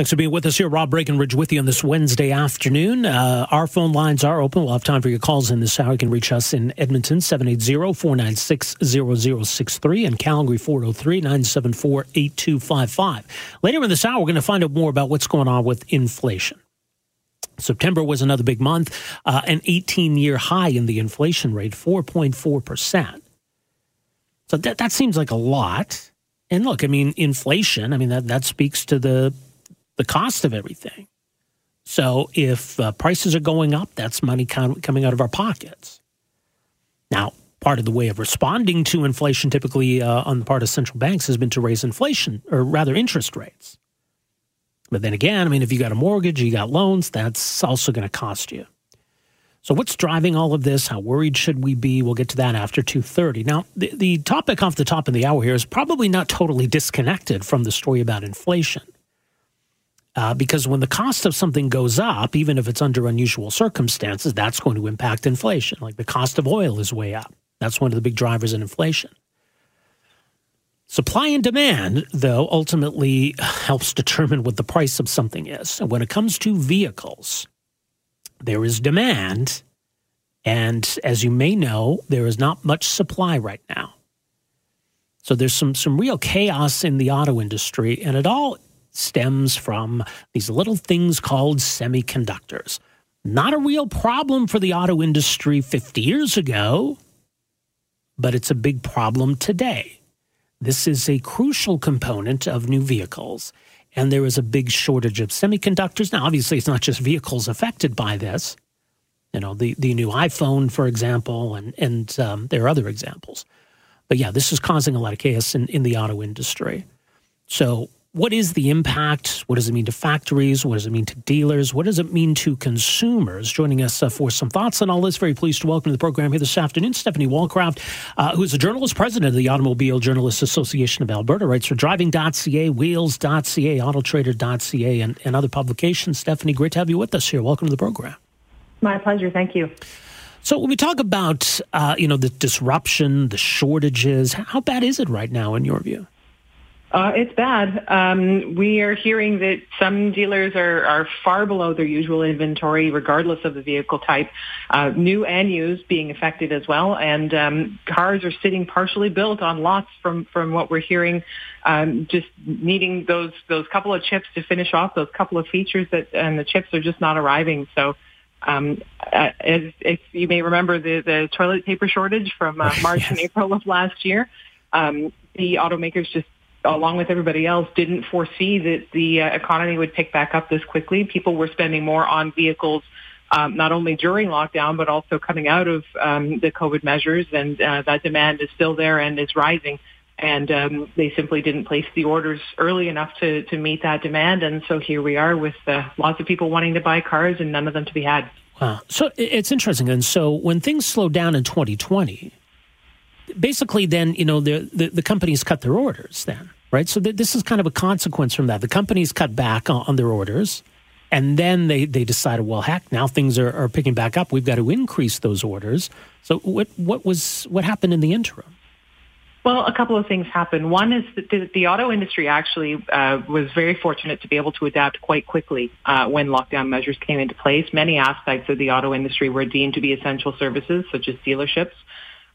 Thanks for being with us here. Rob Breckenridge with you on this Wednesday afternoon. Uh, our phone lines are open. We'll have time for your calls in this hour. You can reach us in Edmonton, 780-496-0063 and Calgary, 403-974-8255. Later in this hour, we're going to find out more about what's going on with inflation. September was another big month, uh, an 18-year high in the inflation rate, 4.4%. So that, that seems like a lot. And look, I mean, inflation, I mean, that, that speaks to the, the cost of everything. So if uh, prices are going up, that's money coming out of our pockets. Now, part of the way of responding to inflation, typically uh, on the part of central banks, has been to raise inflation, or rather interest rates. But then again, I mean, if you got a mortgage, you got loans, that's also going to cost you. So what's driving all of this? How worried should we be? We'll get to that after 2:30. Now, the, the topic off the top of the hour here is probably not totally disconnected from the story about inflation. Uh, because when the cost of something goes up, even if it's under unusual circumstances, that's going to impact inflation. Like the cost of oil is way up. That's one of the big drivers in inflation. Supply and demand, though, ultimately helps determine what the price of something is. And when it comes to vehicles, there is demand. And as you may know, there is not much supply right now. So there's some, some real chaos in the auto industry, and it all stems from these little things called semiconductors. Not a real problem for the auto industry 50 years ago, but it's a big problem today. This is a crucial component of new vehicles and there is a big shortage of semiconductors. Now, obviously, it's not just vehicles affected by this. You know, the, the new iPhone, for example, and, and um, there are other examples. But yeah, this is causing a lot of chaos in, in the auto industry. So what is the impact? What does it mean to factories? What does it mean to dealers? What does it mean to consumers? Joining us uh, for some thoughts on all this, very pleased to welcome to the program here this afternoon Stephanie Wallcraft, uh, who is a journalist, president of the Automobile Journalists Association of Alberta, writes for driving.ca, wheels.ca, autotrader.ca, and, and other publications. Stephanie, great to have you with us here. Welcome to the program. My pleasure. Thank you. So when we talk about, uh, you know, the disruption, the shortages, how bad is it right now in your view? Uh, it's bad. Um, we are hearing that some dealers are, are far below their usual inventory, regardless of the vehicle type. Uh, new and used being affected as well, and um, cars are sitting partially built on lots. From from what we're hearing, um, just needing those those couple of chips to finish off those couple of features that, and the chips are just not arriving. So. Um, uh, as, if you may remember the, the toilet paper shortage from uh, March yes. and April of last year, um, the automakers just along with everybody else, didn't foresee that the uh, economy would pick back up this quickly. People were spending more on vehicles, um, not only during lockdown, but also coming out of um, the COVID measures, and uh, that demand is still there and is rising. And um, they simply didn't place the orders early enough to, to meet that demand. And so here we are with uh, lots of people wanting to buy cars and none of them to be had. Wow. So it's interesting. And so when things slowed down in 2020, basically then you know the, the, the companies cut their orders then right? So th- this is kind of a consequence from that. The companies cut back on, on, their orders and then they, they decided well heck now things are, are picking back up. We've got to increase those orders. So what what was what happened in the interim? Well, a couple of things happened. One is that the, the auto industry actually uh, was very fortunate to be able to adapt quite quickly uh, when lockdown measures came into place. Many aspects of the auto industry were deemed to be essential services, such as dealerships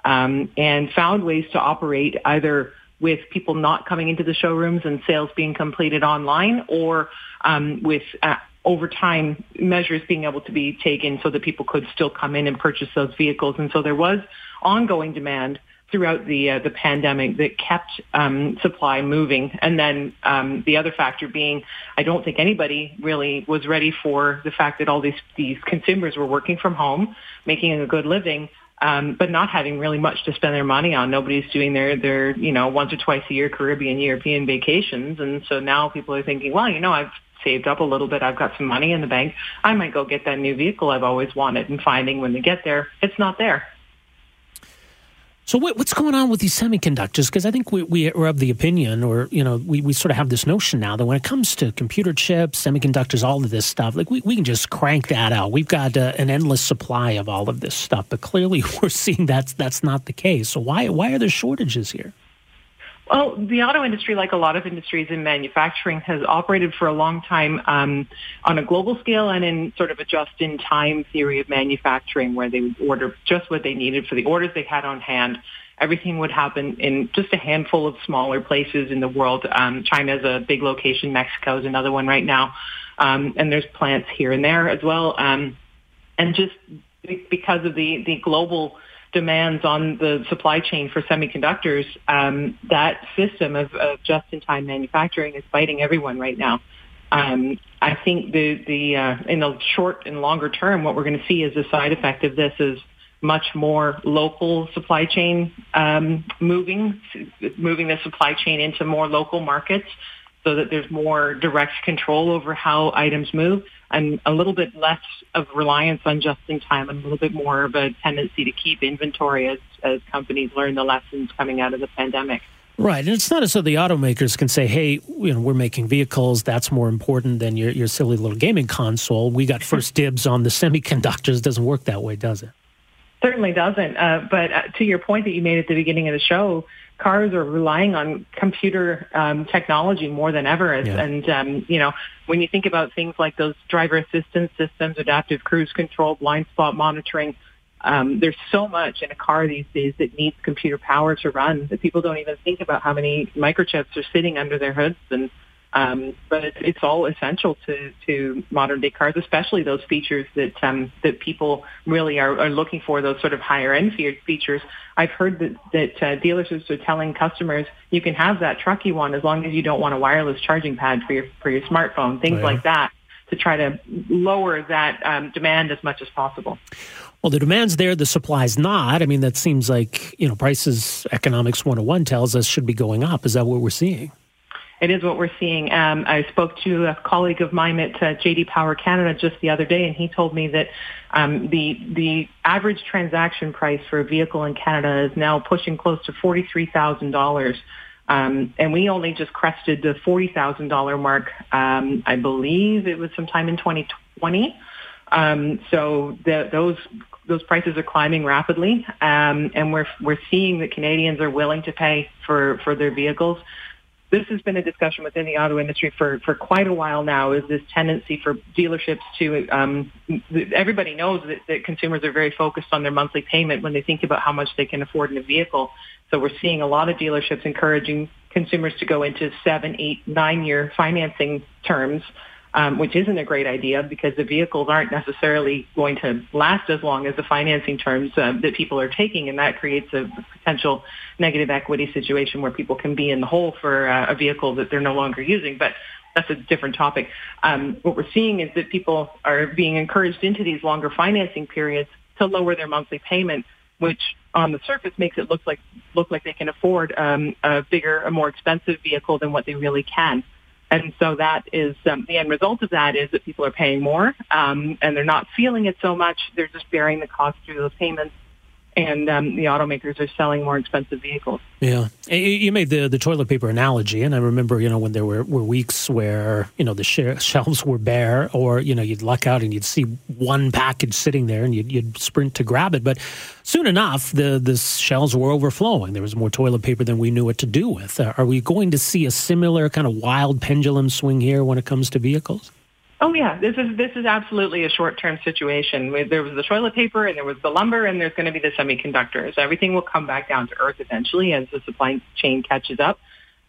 um, and found ways to operate either with people not coming into the showrooms and sales being completed online or um, with uh, over time measures being able to be taken so that people could still come in and purchase those vehicles. And so there was ongoing demand throughout the uh, the pandemic that kept um, supply moving. And then um, the other factor being, I don't think anybody really was ready for the fact that all these these consumers were working from home, making a good living. Um, but not having really much to spend their money on. Nobody's doing their, their, you know, once or twice a year Caribbean, European vacations. And so now people are thinking, well, you know, I've saved up a little bit. I've got some money in the bank. I might go get that new vehicle I've always wanted and finding when they get there, it's not there. So what, what's going on with these semiconductors? Because I think we, we are of the opinion, or you know, we, we sort of have this notion now that when it comes to computer chips, semiconductors, all of this stuff, like we, we can just crank that out. We've got uh, an endless supply of all of this stuff, but clearly we're seeing that's that's not the case. So why why are there shortages here? Well, the auto industry, like a lot of industries in manufacturing, has operated for a long time um, on a global scale and in sort of a just-in-time theory of manufacturing, where they would order just what they needed for the orders they had on hand. Everything would happen in just a handful of smaller places in the world. Um, China is a big location. Mexico is another one right now, um, and there's plants here and there as well. Um, and just because of the the global demands on the supply chain for semiconductors, um, that system of, of, just-in-time manufacturing is biting everyone right now. Um, I think the the uh, in the short and longer term, what we're going to see as a side effect of this is much more local supply chain um, moving, moving the supply chain into more local markets so that there's more direct control over how items move and a little bit less of reliance on just in time and a little bit more of a tendency to keep inventory as, as companies learn the lessons coming out of the pandemic. Right, and it's not as though the automakers can say, "Hey, you know, we're making vehicles. That's more important than your your silly little gaming console. We got first dibs on the semiconductors." It doesn't work that way, does it? Certainly doesn't. Uh, but uh, to your point that you made at the beginning of the show, cars are relying on computer um, technology more than ever. Yeah. And, um, you know, when you think about things like those driver assistance systems, adaptive cruise control, blind spot monitoring, um, there's so much in a car these days that needs computer power to run that people don't even think about how many microchips are sitting under their hoods and um, but it's, it's all essential to, to modern day cars, especially those features that um, that people really are, are looking for. Those sort of higher end features. I've heard that that uh, dealers are telling customers you can have that truck you want as long as you don't want a wireless charging pad for your for your smartphone, things oh, yeah. like that, to try to lower that um, demand as much as possible. Well, the demand's there, the supply's not. I mean, that seems like you know prices. Economics 101 tells us should be going up. Is that what we're seeing? It is what we're seeing. Um, I spoke to a colleague of mine at uh, JD Power Canada just the other day, and he told me that um, the the average transaction price for a vehicle in Canada is now pushing close to forty three thousand dollars. Um, and we only just crested the forty thousand dollar mark. Um, I believe it was sometime in 2020. Um, so the, those those prices are climbing rapidly, um, and we're we're seeing that Canadians are willing to pay for for their vehicles this has been a discussion within the auto industry for, for quite a while now is this tendency for dealerships to um, everybody knows that, that consumers are very focused on their monthly payment when they think about how much they can afford in a vehicle. So we're seeing a lot of dealerships encouraging consumers to go into seven eight nine year financing terms um, which isn't a great idea because the vehicles aren't necessarily going to last as long as the financing terms uh, that people are taking, and that creates a potential negative equity situation where people can be in the hole for uh, a vehicle that they're no longer using. But that's a different topic. Um, what we're seeing is that people are being encouraged into these longer financing periods to lower their monthly payment, which on the surface makes it look like look like they can afford um, a bigger, a more expensive vehicle than what they really can. And so that is um, the end result of that is that people are paying more um, and they're not feeling it so much. They're just bearing the cost through those payments and um, the automakers are selling more expensive vehicles. Yeah, you made the the toilet paper analogy, and I remember you know when there were, were weeks where you know the sh- shelves were bare, or you know you'd luck out and you'd see one package sitting there, and you'd, you'd sprint to grab it. But soon enough, the the shelves were overflowing. There was more toilet paper than we knew what to do with. Uh, are we going to see a similar kind of wild pendulum swing here when it comes to vehicles? Oh yeah, this is this is absolutely a short-term situation. There was the toilet paper, and there was the lumber, and there's going to be the semiconductors. Everything will come back down to earth eventually as the supply chain catches up.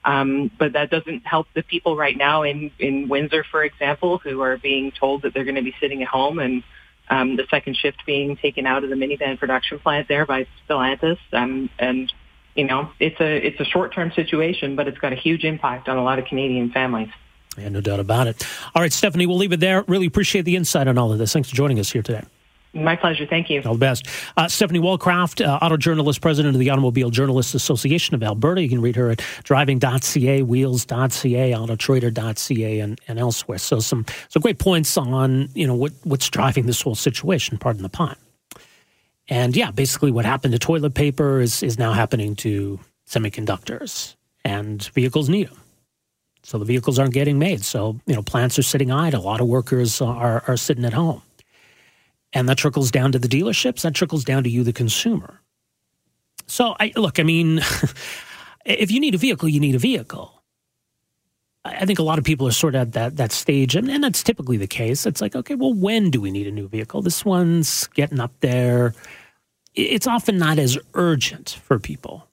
Um, but that doesn't help the people right now in in Windsor, for example, who are being told that they're going to be sitting at home and um, the second shift being taken out of the minivan production plant there by Stellantis, um, and you know, it's a it's a short term situation, but it's got a huge impact on a lot of Canadian families. Yeah, no doubt about it. All right, Stephanie, we'll leave it there. Really appreciate the insight on all of this. Thanks for joining us here today. My pleasure. Thank you. All the best. Uh, Stephanie Wallcraft, uh, auto journalist, president of the Automobile Journalists Association of Alberta. You can read her at driving.ca, wheels.ca, autotrader.ca, and, and elsewhere. So some some great points on you know what what's driving this whole situation. Pardon the pun. And yeah, basically what happened to toilet paper is is now happening to semiconductors, and vehicles need them. So the vehicles aren't getting made. So you know plants are sitting idle. A lot of workers uh, are are sitting at home. And that trickles down to the dealerships, that trickles down to you, the consumer. So, I, look, I mean, if you need a vehicle, you need a vehicle. I think a lot of people are sort of at that, that stage, and, and that's typically the case. It's like, okay, well, when do we need a new vehicle? This one's getting up there. It's often not as urgent for people.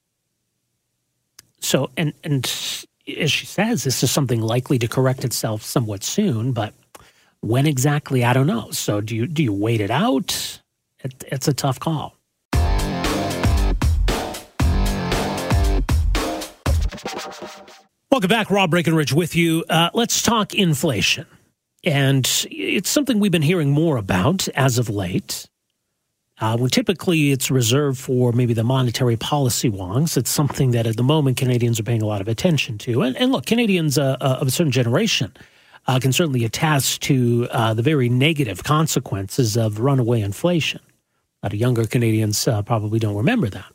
So, and, and as she says, this is something likely to correct itself somewhat soon, but when exactly, I don't know. So do you do you wait it out? It, it's a tough call. Welcome back, Rob Breckenridge with you. Uh, let's talk inflation. And it's something we've been hearing more about as of late. Uh, when typically it's reserved for maybe the monetary policy wongs, it's something that at the moment Canadians are paying a lot of attention to. And, and look, Canadians uh, uh of a certain generation uh, can certainly attest to uh, the very negative consequences of runaway inflation. A lot of younger Canadians uh, probably don't remember that.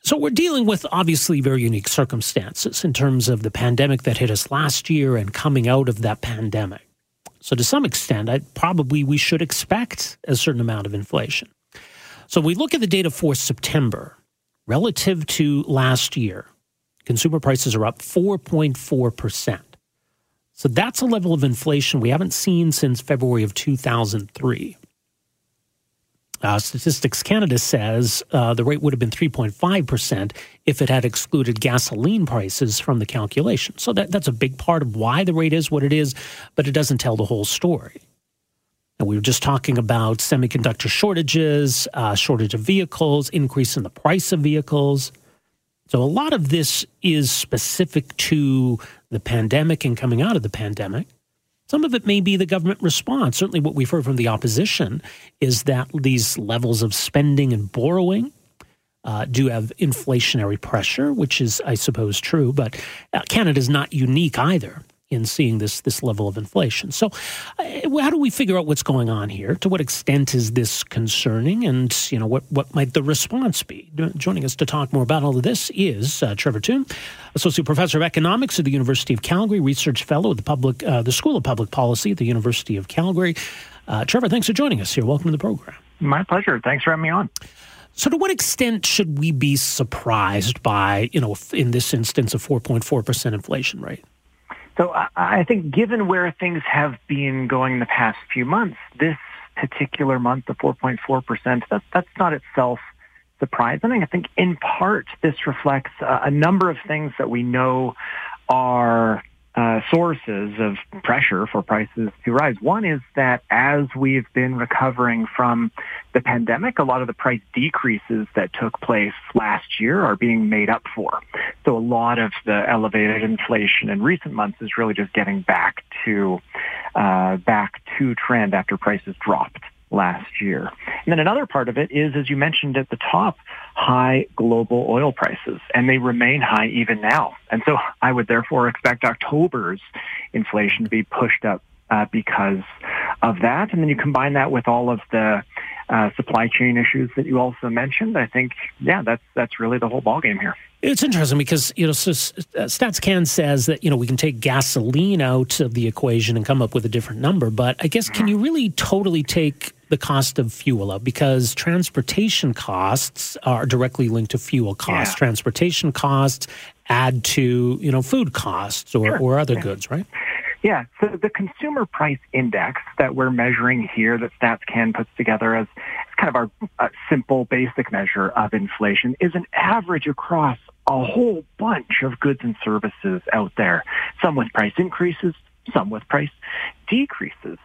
So we're dealing with obviously very unique circumstances in terms of the pandemic that hit us last year and coming out of that pandemic. So to some extent, I, probably we should expect a certain amount of inflation. So we look at the data for September relative to last year. Consumer prices are up 4.4 percent. So that's a level of inflation we haven't seen since February of 2003. Uh, Statistics Canada says uh, the rate would have been 3.5% if it had excluded gasoline prices from the calculation. So that, that's a big part of why the rate is what it is, but it doesn't tell the whole story. And we were just talking about semiconductor shortages, uh, shortage of vehicles, increase in the price of vehicles. So a lot of this is specific to the pandemic and coming out of the pandemic. Some of it may be the government response. Certainly, what we've heard from the opposition is that these levels of spending and borrowing uh, do have inflationary pressure, which is, I suppose, true. But uh, Canada is not unique either in seeing this this level of inflation. So, uh, how do we figure out what's going on here? To what extent is this concerning, and you know what what might the response be? Joining us to talk more about all of this is uh, Trevor Tombe, associate professor of economics at the University of Calgary, research fellow at the public uh, the School of Public Policy at the University of Calgary. Uh, Trevor, thanks for joining us here. Welcome to the program. My pleasure. Thanks for having me on. So, to what extent should we be surprised by, you know, in this instance, a 4.4 percent inflation rate? So I think given where things have been going the past few months, this particular month, the 4.4%, that, that's not itself surprising. I think in part this reflects a number of things that we know are uh, sources of pressure for prices to rise. One is that as we've been recovering from the pandemic, a lot of the price decreases that took place last year are being made up for. So a lot of the elevated inflation in recent months is really just getting back to uh, back to trend after prices dropped last year. And then another part of it is, as you mentioned at the top, high global oil prices, and they remain high even now. And so I would therefore expect October's inflation to be pushed up uh, because of that. And then you combine that with all of the uh, supply chain issues that you also mentioned. I think, yeah, that's that's really the whole ballgame here. It's interesting because you know, so uh, StatsCan says that you know we can take gasoline out of the equation and come up with a different number, but I guess can you really totally take the cost of fuel up because transportation costs are directly linked to fuel costs. Yeah. Transportation costs add to you know food costs or, sure. or other yeah. goods, right? Yeah, so the consumer price index that we're measuring here that StatsCan puts together as, as kind of our uh, simple basic measure of inflation is an average across a whole bunch of goods and services out there, some with price increases, some with price decreases.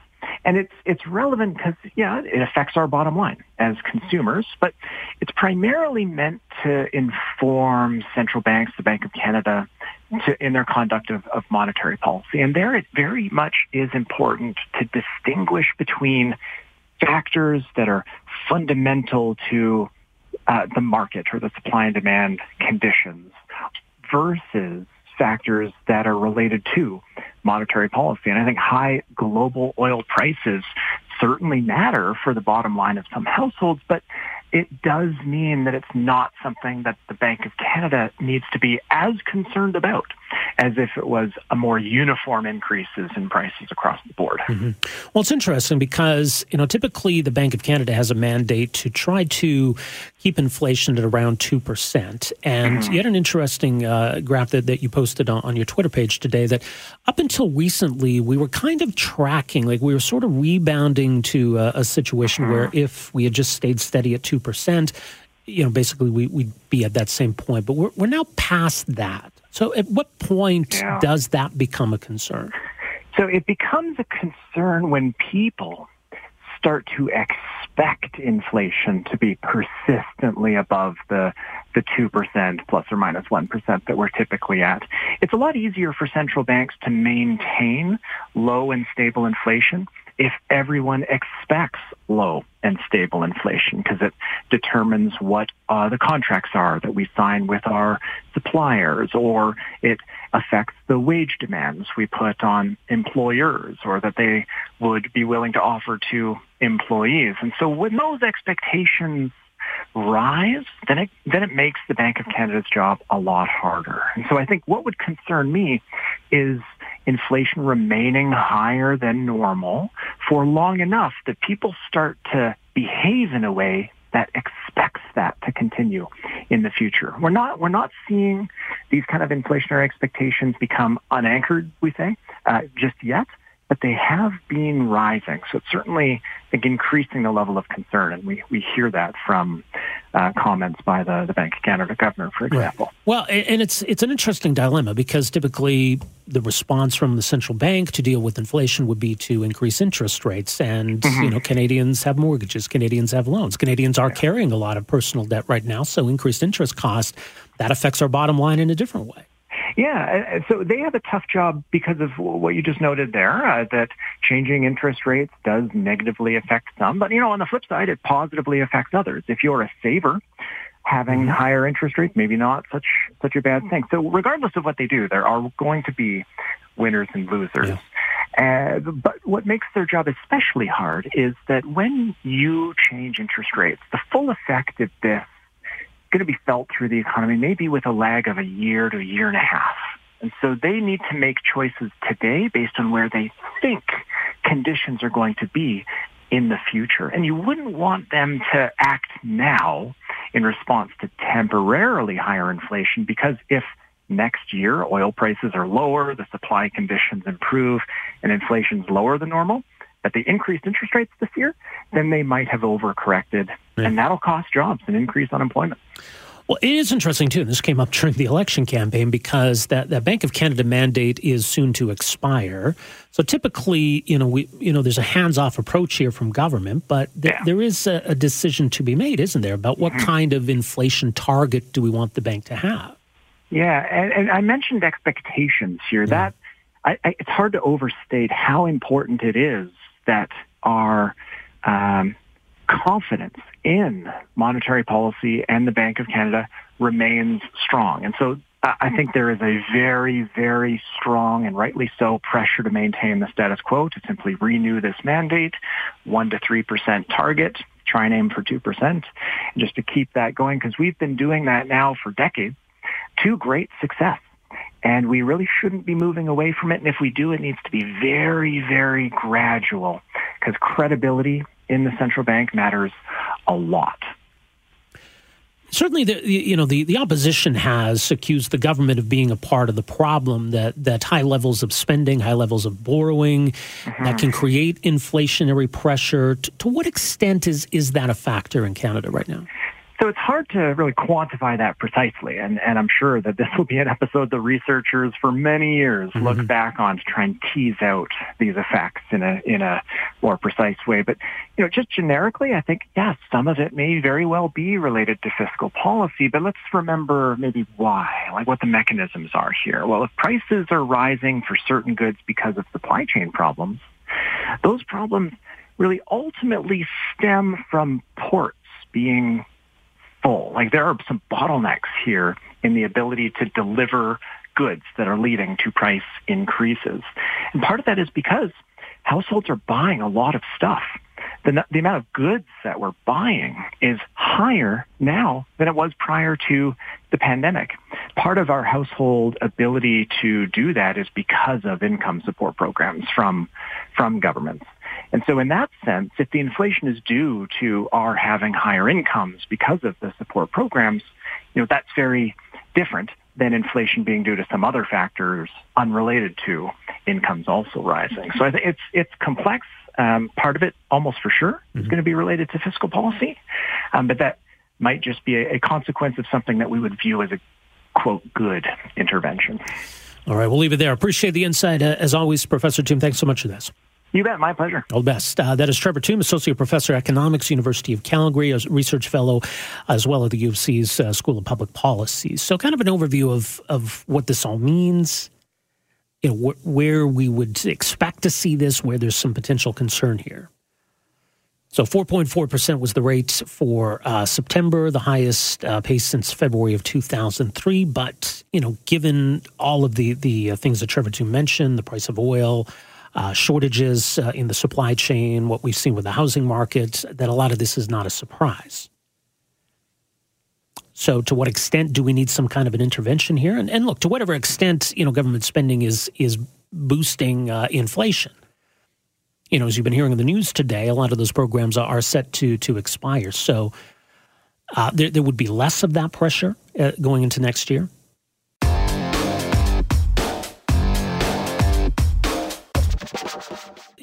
And it's, it's relevant because, yeah, it affects our bottom line as consumers, but it's primarily meant to inform central banks, the Bank of Canada, to, in their conduct of, of monetary policy. And there it very much is important to distinguish between factors that are fundamental to uh, the market or the supply and demand conditions versus factors that are related to monetary policy. And I think high global oil prices certainly matter for the bottom line of some households, but it does mean that it's not something that the Bank of Canada needs to be as concerned about as if it was a more uniform increases in prices across the board. Mm-hmm. Well, it's interesting because, you know, typically the Bank of Canada has a mandate to try to keep inflation at around 2%. And mm-hmm. you had an interesting uh, graph that, that you posted on, on your Twitter page today that up until recently, we were kind of tracking, like we were sort of rebounding to a, a situation mm-hmm. where if we had just stayed steady at 2%, you know, basically we, would be at that same point. But we're, we're now past that. So at what point yeah. does that become a concern? So it becomes a concern when people start to expect inflation to be persistently above the the 2% plus or minus 1 that we're typically at. It's a lot easier for central banks to maintain low and stable inflation if everyone expects low and stable inflation because it determines what uh, the contracts are that we sign with our suppliers or it affects the wage demands we put on employers or that they would be willing to offer to employees. And so when those expectations rise, then it then it makes the Bank of Canada's job a lot harder. And so I think what would concern me is inflation remaining higher than normal for long enough that people start to behave in a way that expects that to continue in the future. We're not we're not seeing these kind of inflationary expectations become unanchored, we say, uh, just yet but they have been rising. So it's certainly I think, increasing the level of concern, and we, we hear that from uh, comments by the, the Bank of Canada governor, for example. Right. Well, and it's it's an interesting dilemma because typically the response from the central bank to deal with inflation would be to increase interest rates, and mm-hmm. you know Canadians have mortgages, Canadians have loans, Canadians are yeah. carrying a lot of personal debt right now, so increased interest cost that affects our bottom line in a different way. Yeah, so they have a tough job because of what you just noted there, uh, that changing interest rates does negatively affect some. But, you know, on the flip side, it positively affects others. If you're a saver, having mm-hmm. higher interest rates, maybe not such such a bad thing. So regardless of what they do, there are going to be winners and losers. Yeah. Uh, but what makes their job especially hard is that when you change interest rates, the full effect of this going to be felt through the economy, maybe with a lag of a year to a year and a half. And so they need to make choices today based on where they think conditions are going to be in the future. And you wouldn't want them to act now in response to temporarily higher inflation because if next year oil prices are lower, the supply conditions improve, and inflation's lower than normal, that they increased interest rates this year, then they might have overcorrected, yeah. and that'll cost jobs and increase unemployment. Well, it is interesting too. And this came up during the election campaign because that, that Bank of Canada mandate is soon to expire. So typically, you know, we you know, there's a hands-off approach here from government, but th- yeah. there is a, a, decision to be made, isn't there, about what mm-hmm. kind of inflation target do we want the bank to have? Yeah, and, and I mentioned expectations here. Yeah. That I, I, it's hard to overstate how important it is that our um, confidence in monetary policy and the Bank of Canada remains strong. And so uh, I think there is a very, very strong and rightly so pressure to maintain the status quo, to simply renew this mandate, 1 to 3% target, try and aim for 2%, and just to keep that going because we've been doing that now for decades to great success. And we really shouldn't be moving away from it. And if we do, it needs to be very, very gradual because credibility in the central bank matters a lot. Certainly, the you know the, the opposition has accused the government of being a part of the problem that that high levels of spending, high levels of borrowing, mm-hmm. that can create inflationary pressure. To, to what extent is is that a factor in Canada right now? So it's hard to really quantify that precisely, and, and I'm sure that this will be an episode the researchers for many years mm-hmm. look back on to try and tease out these effects in a in a more precise way. But you know, just generically, I think yes, some of it may very well be related to fiscal policy, but let's remember maybe why, like what the mechanisms are here. Well, if prices are rising for certain goods because of supply chain problems, those problems really ultimately stem from ports being full. Like there are some bottlenecks here in the ability to deliver goods that are leading to price increases. And part of that is because households are buying a lot of stuff. The, the amount of goods that we're buying is higher now than it was prior to the pandemic. Part of our household ability to do that is because of income support programs from, from governments. And so in that sense, if the inflation is due to our having higher incomes because of the support programs, you know, that's very different than inflation being due to some other factors unrelated to incomes also rising. So I think it's it's complex. Um, part of it, almost for sure, mm-hmm. is going to be related to fiscal policy, um, but that might just be a, a consequence of something that we would view as a quote good intervention. All right, we'll leave it there. Appreciate the insight uh, as always, Professor Tombe. Thanks so much for this. You bet. My pleasure. All the best. Uh, that is Trevor Tombe, Associate Professor Economics, University of Calgary, a research fellow as well at the U of C's uh, School of Public Policy. So, kind of an overview of, of what this all means, you know, wh- where we would expect to see this, where there's some potential concern here. So 4.4% was the rate for uh, September, the highest uh, pace since February of 2003. But, you know, given all of the, the uh, things that Trevor Tombe mentioned, the price of oil, uh, shortages uh, in the supply chain, what we've seen with the housing market, that a lot of this is not a surprise. So, to what extent do we need some kind of an intervention here? And, and look, to whatever extent you know government spending is is boosting uh, inflation. You know, as you've been hearing in the news today, a lot of those programs are, set to to expire. So, uh, there there would be less of that pressure uh, going into next year.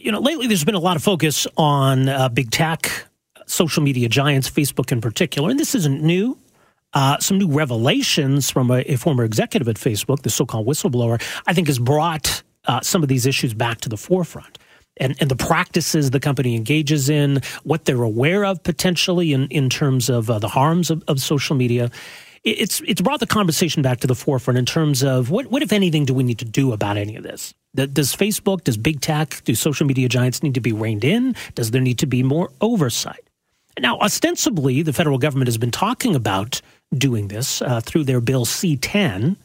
You know, lately there's been a lot of focus on uh, big tech, social media giants, Facebook in particular, and this isn't new. Uh, some new revelations from a, a, former executive at Facebook, the so-called whistleblower, I think has brought uh, some of these issues back to the forefront. And, and the practices the company engages in, what they're aware of potentially in, in terms of uh, the harms of, of social media it's it's brought the conversation back to the forefront in terms of what what if anything do we need to do about any of this? Does Facebook, does big tech, do social media giants need to be reined in? Does there need to be more oversight? Now, ostensibly, the federal government has been talking about doing this uh, through their bill C10,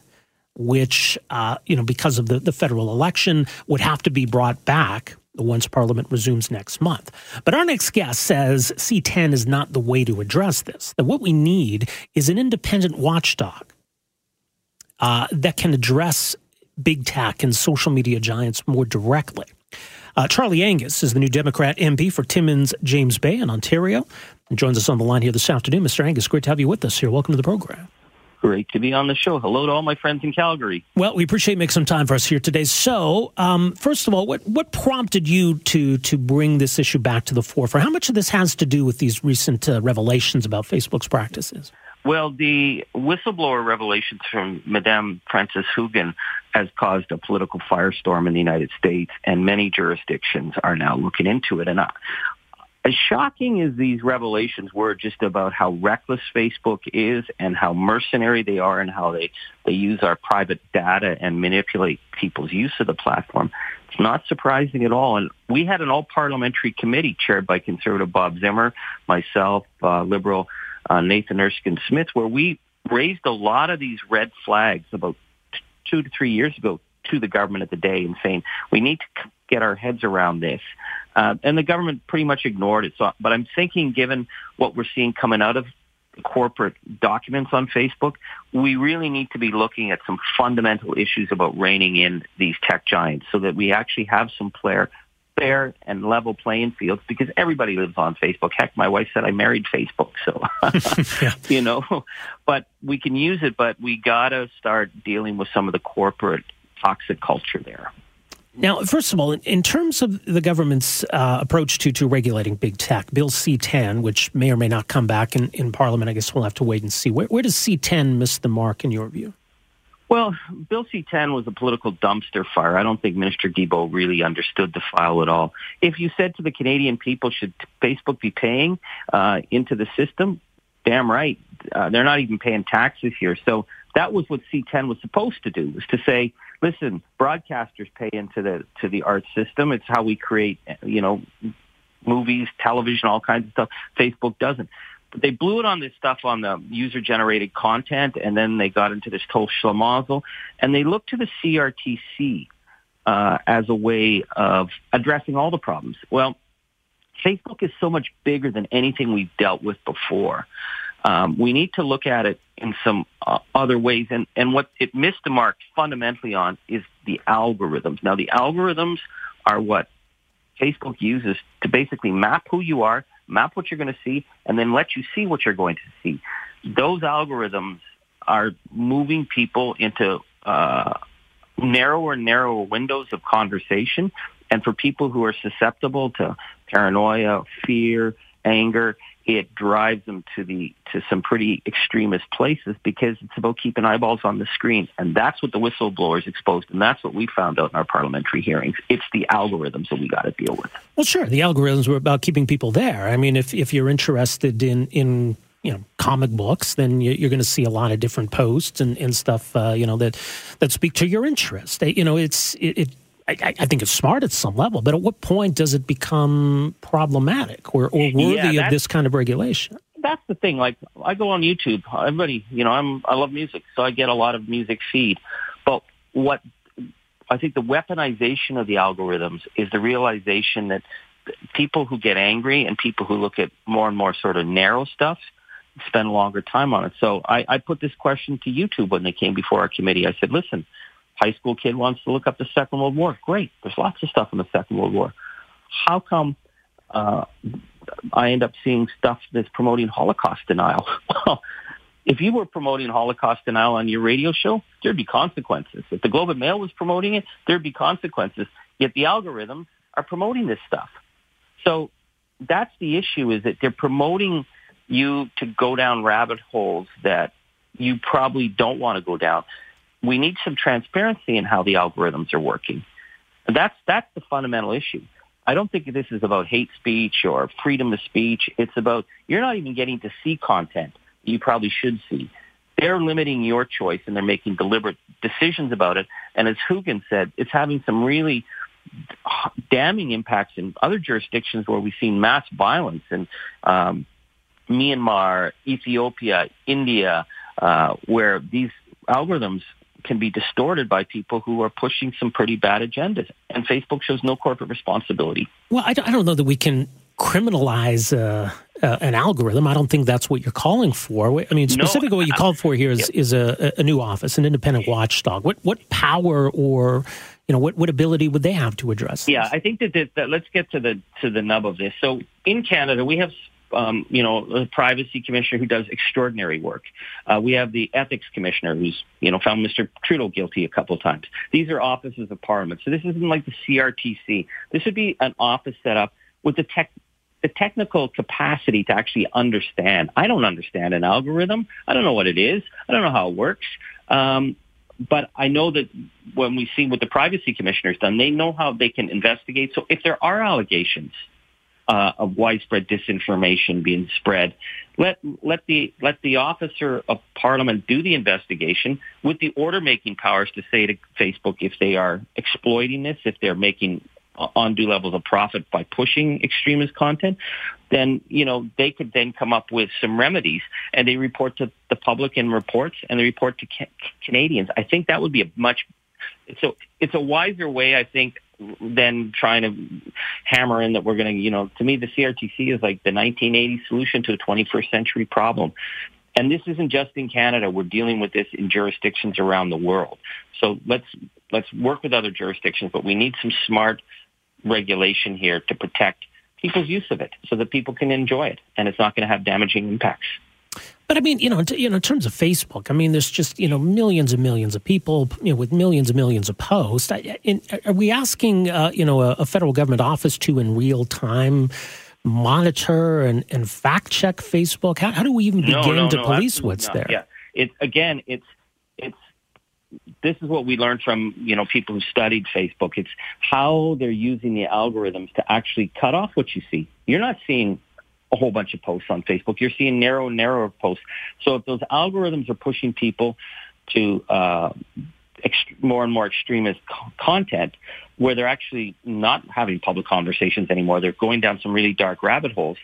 which, uh, you know, because of the, the federal election, would have to be brought back once Parliament resumes next month. But our next guest says C10 is not the way to address this. That what we need is an independent watchdog uh, that can address big tech and social media giants more directly. Uh, Charlie Angus is the new Democrat MP for Timmins, James Bay in Ontario, and joins us on the line here this afternoon. Mr. Angus, great to have you with us here. Welcome to the program. Great to be on the show. Hello to all my friends in Calgary. Well, we appreciate making some time for us here today. So, um, first of all, what what prompted you to to bring this issue back to the forefront? How much of this has to do with these recent uh, revelations about Facebook's practices? Well, the whistleblower revelations from Madame Frances Haugen has caused a political firestorm in the United States, and many jurisdictions are now looking into it. And I, as shocking as these revelations were just about how reckless Facebook is and how mercenary they are and how they, they use our private data and manipulate people's use of the platform, it's not surprising at all. And we had an all-parliamentary committee chaired by Conservative Bob Zimmer, myself, uh, Liberal uh, Nathan Erskine Smith, where we raised a lot of these red flags about t- two to three years ago to the government of the day and saying we need to get our heads around this. Uh, and the government pretty much ignored it. So, but I'm thinking, given what we're seeing coming out of corporate documents on Facebook, we really need to be looking at some fundamental issues about reining in these tech giants so that we actually have some player, fair and level playing fields because everybody lives on Facebook. Heck, my wife said I married Facebook, so yeah. you know, but we can use it, but we got to start dealing with some of the corporate toxic culture there. Now, first of all, in terms of the government's uh, approach to, to regulating big tech, Bill C 10, which may or may not come back in, in Parliament, I guess we'll have to wait and see. Where, where does C 10 miss the mark in your view? Well, Bill C-10 was a political dumpster fire. I don't think Minister Guilbeault really understood the file at all. If you said to the Canadian people, should Facebook be paying uh, into the system? Damn right. Uh, they're not even paying taxes here. So that was what C10 was supposed to do, was to say, listen, broadcasters pay into the to the art system. It's how we create, you know, movies, television, all kinds of stuff. Facebook doesn't. But they blew it on this stuff on the user-generated content, and then they got into this whole schlemazel, and they looked to the CRTC uh, as a way of addressing all the problems. Well, Facebook is so much bigger than anything we've dealt with before. Um, we need to look at it in some uh, other ways, and, and what it missed the mark fundamentally on is the algorithms. Now, the algorithms are what Facebook uses to basically map who you are, map what you're going to see, and then let you see what you're going to see. Those algorithms are moving people into uh, narrower and narrower windows of conversation. And for people who are susceptible to paranoia, fear, anger, it drives them to the to some pretty extremist places because it's about keeping eyeballs on the screen, and that's what the whistleblowers exposed, and that's what we found out in our parliamentary hearings. It's the algorithms that we got to deal with. Well, sure, the algorithms were about keeping people there. I mean, if if you're interested in in you know comic books, then you're going to see a lot of different posts and, and stuff uh, you know that that speak to your interest. You know, it's it, it I, I, think it's smart at some level, but at what point does it become problematic or, or worthy yeah, of this kind of regulation? That's the thing. Like I go on YouTube. Everybody, you know, I'm I love music, so I get a lot of music feed. But what I think the weaponization of the algorithms is the realization that people who get angry and people who look at more and more sort of narrow stuff spend longer time on it. So I, I put this question to YouTube when they came before our committee. I said, listen, high school kid wants to look up the Second World War. Great. There's lots of stuff in the Second World War. How come uh, I end up seeing stuff that's promoting Holocaust denial? well, if you were promoting Holocaust denial on your radio show, there'd be consequences. If the Globe and Mail was promoting it, there'd be consequences. Yet the algorithms are promoting this stuff. So that's the issue is that they're promoting you to go down rabbit holes that you probably don't want to go down we need some transparency in how the algorithms are working. That's, that's the fundamental issue. I don't think this is about hate speech or freedom of speech. It's about you're not even getting to see content you probably should see. They're limiting your choice and they're making deliberate decisions about it. And as Haugen said, it's having some really damning impacts in other jurisdictions where we've seen mass violence in um, Myanmar, Ethiopia, India, uh, where these algorithms can be distorted by people who are pushing some pretty bad agendas. And Facebook shows no corporate responsibility. Well, I don't, know that we can criminalize uh, uh, an algorithm. I don't think that's what you're calling for. I mean, specifically, no, what you called for here is, yep. is a, a, new office, an independent watchdog. What what power or you know what, what ability would they have to address? This? Yeah, I think that, that, that let's get to the to the nub of this. So in Canada, we have um, you know, the privacy commissioner who does extraordinary work. Uh, we have the ethics commissioner who's, you know, found Mr. Trudeau guilty a couple of times. These are offices of parliament. So this isn't like the CRTC. This would be an office set up with the tech, the technical capacity to actually understand. I don't understand an algorithm. I don't know what it is. I don't know how it works. Um, but I know that when we see what the privacy commissioner has done, they know how they can investigate. So if there are allegations, uh, of widespread disinformation being spread. Let let the let the officer of Parliament do the investigation with the order making powers to say to Facebook if they are exploiting this, if they're making undue levels of profit by pushing extremist content, then you know they could then come up with some remedies, and they report to the public in reports, and they report to ca- Canadians. I think that would be a much so it's a wiser way, I think, than trying to hammer in that we're going to, you know, to me, the CRTC is like the 1980s solution to a 21st century problem. And this isn't just in Canada. We're dealing with this in jurisdictions around the world. So let's let's work with other jurisdictions, but we need some smart regulation here to protect people's use of it so that people can enjoy it and it's not going to have damaging impacts. But I mean, you know, you know, in terms of Facebook, I mean, there's just you know millions and millions of people, you know, with millions and millions of posts. In, are we asking, uh, you know, a, a, federal government office to in real time monitor and, and fact check Facebook? How, how do we even begin no, no, to no, police what's not. there? Yeah, it's again, it's it's this is what we learned from you know people who studied Facebook. It's how they're using the algorithms to actually cut off what you see. You're not seeing a whole bunch of posts on Facebook. You're seeing narrow, narrower posts. So if those algorithms are pushing people to uh, more and more extremist co- content, where they're actually not having public conversations anymore, they're going down some really dark rabbit holes.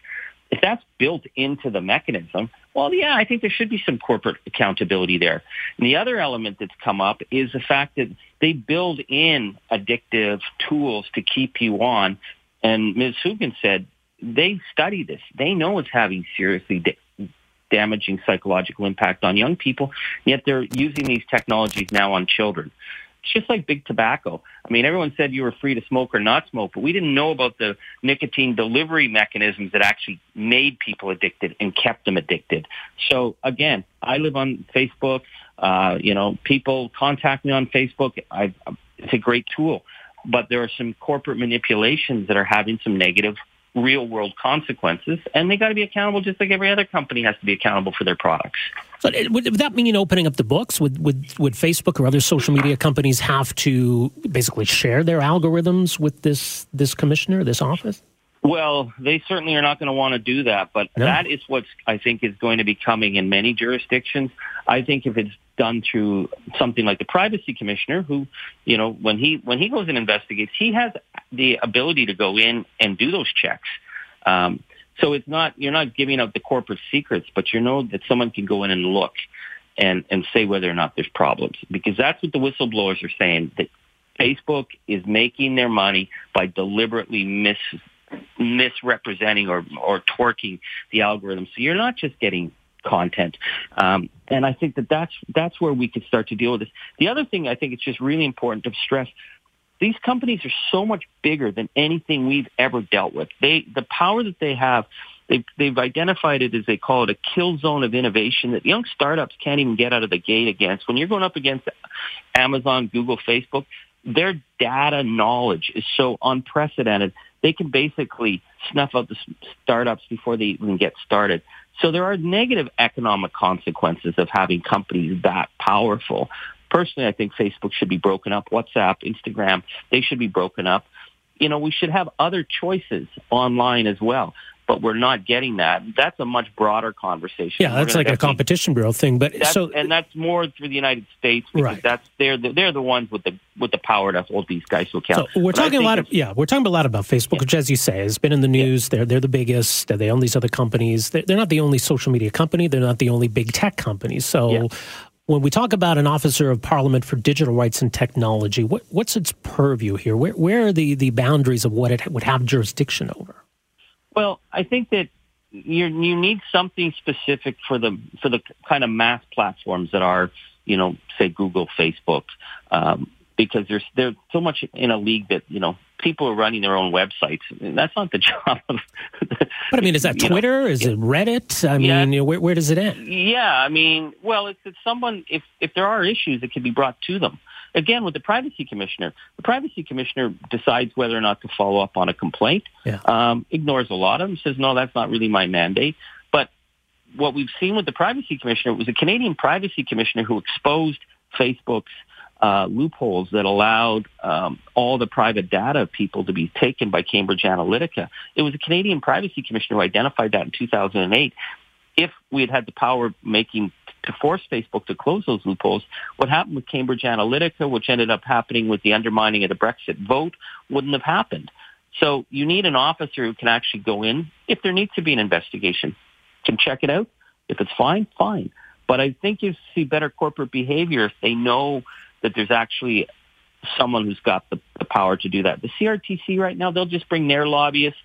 If that's built into the mechanism, well, yeah, I think there should be some corporate accountability there. And the other element that's come up is the fact that they build in addictive tools to keep you on. And Ms. Haugen said they study this. They know it's having seriously da- damaging psychological impact on young people, yet they're using these technologies now on children. It's just like big tobacco. I mean, everyone said you were free to smoke or not smoke, but we didn't know about the nicotine delivery mechanisms that actually made people addicted and kept them addicted. So again, I live on Facebook. Uh, you know, people contact me on Facebook. I, it's a great tool, but there are some corporate manipulations that are having some negative real world consequences, and they got to be accountable just like every other company has to be accountable for their products. So would, would that mean opening up the books? Would, would would Facebook or other social media companies have to basically share their algorithms with this this commissioner, this office? Well, they certainly are not going to want to do that, but no. that is what I think is going to be coming in many jurisdictions. I think if it's done through something like the privacy commissioner, who, you know, when he when he goes and investigates, he has the ability to go in and do those checks. Um, so it's not you're not giving out the corporate secrets, but you know that someone can go in and look and and say whether or not there's problems because that's what the whistleblowers are saying that Facebook is making their money by deliberately mis misrepresenting or, or twerking the algorithm. So you're not just getting content. Um, and I think that that's, that's where we could start to deal with this. The other thing I think it's just really important to stress, these companies are so much bigger than anything we've ever dealt with. They, the power that they have, they've, they've identified it as they call it a kill zone of innovation that young startups can't even get out of the gate against. When you're going up against Amazon, Google, Facebook, their data knowledge is so unprecedented they can basically snuff out the startups before they even get started. So there are negative economic consequences of having companies that powerful. Personally, I think Facebook should be broken up. WhatsApp, Instagram, they should be broken up. You know, we should have other choices online as well but we're not getting that. That's a much broader conversation. Yeah, that's like a competition bureau thing. But so and that's more for the United States because right. that's they're the, they're the ones with the with the power to hold these guys to account. So we're but talking a lot of yeah, we're talking a lot about Facebook, yeah. which, as you say, has been in the news. Yeah. They're they're the biggest. They own these other companies. They're, they're, not the only social media company. They're not the only big tech company. So. Yeah. When we talk about an officer of parliament for digital rights and technology, what, what's its purview here? Where, where are the, the boundaries of what it would have jurisdiction over? Well, I think that you you need something specific for the for the kind of mass platforms that are, you know, say Google, Facebook, um, because there's there's so much in a league that you know people are running their own websites. That's not the job of. but I mean, is that Twitter? Know, is it Reddit? I yeah, mean, where, where does it end? Yeah, I mean, well, it's, it's someone if if there are issues, it can be brought to them again with the privacy commissioner, the privacy commissioner decides whether or not to follow up on a complaint. Yeah. Um, ignores a lot of them, says no, that's not really my mandate. But what we've seen with the privacy commissioner was a Canadian privacy commissioner who exposed Facebook's uh, loopholes that allowed um, all the private data of people to be taken by Cambridge Analytica. It was a Canadian privacy commissioner who identified that in 2008. If we had had the power of making to force Facebook to close those loopholes. What happened with Cambridge Analytica, which ended up happening with the undermining of the Brexit vote, wouldn't have happened. So you need an officer who can actually go in if there needs to be an investigation, can check it out. If it's fine, fine. But I think you see better corporate behavior if they know that there's actually someone who's got the, the power to do that. The CRTC right now, they'll just bring their lobbyists.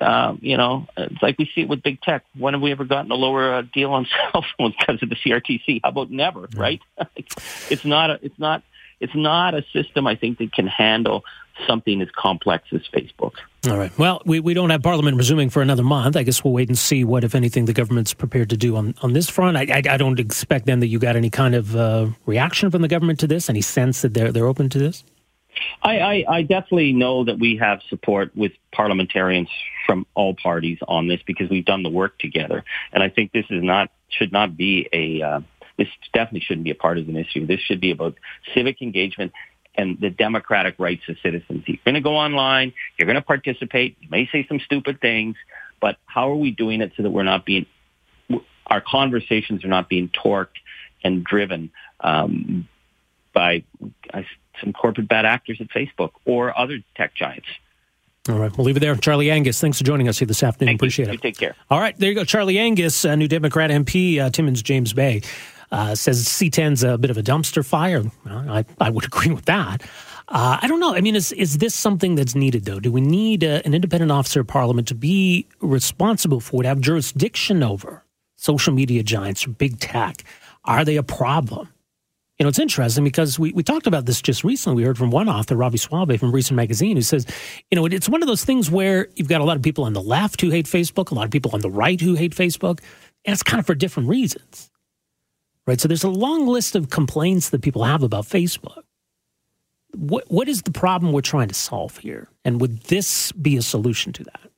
Um, you know, it's like we see it with big tech. When have we ever gotten a lower uh, deal on cell phones because of the CRTC? How about never? Right? it's not. A, it's not. It's not a system I think that can handle something as complex as Facebook. All right. Well, we, we don't have Parliament resuming for another month. I guess we'll wait and see what, if anything, the government's prepared to do on, on this front. I, I, I don't expect then that you got any kind of uh, reaction from the government to this, any sense that they're, they're open to this? I, I, I definitely know that we have support with parliamentarians from all parties on this because we've done the work together. And I think this is not should not be a uh, this definitely shouldn't be a partisan issue. This should be about civic engagement and the democratic rights of citizens. You're going to go online, you're going to participate, you may say some stupid things, but how are we doing it so that we're not being, our conversations are not being torqued and driven um, by uh, some corporate bad actors at Facebook or other tech giants. All right, we'll leave it there. Charlie Angus, thanks for joining us here this afternoon. Thank Appreciate you. it. You take care. All right, there you go. Charlie Angus, uh, New Democrat MP, uh, Timmins James Bay, uh, says C10's a bit of a dumpster fire. I, I would agree with that. Uh, I don't know. I mean, is is this something that's needed though? Do we need uh, an independent officer of parliament to be responsible for, to have jurisdiction over social media giants or big tech? Are they a problem? You know, it's interesting because we, we talked about this just recently. We heard from one author, Robby Soave from Reason Magazine, who says, you know, it's one of those things where you've got a lot of people on the left who hate Facebook, a lot of people on the right who hate Facebook, and it's kind of for different reasons. Right? So there's a long list of complaints that people have about Facebook. What what is the problem we're trying to solve here? And would this be a solution to that?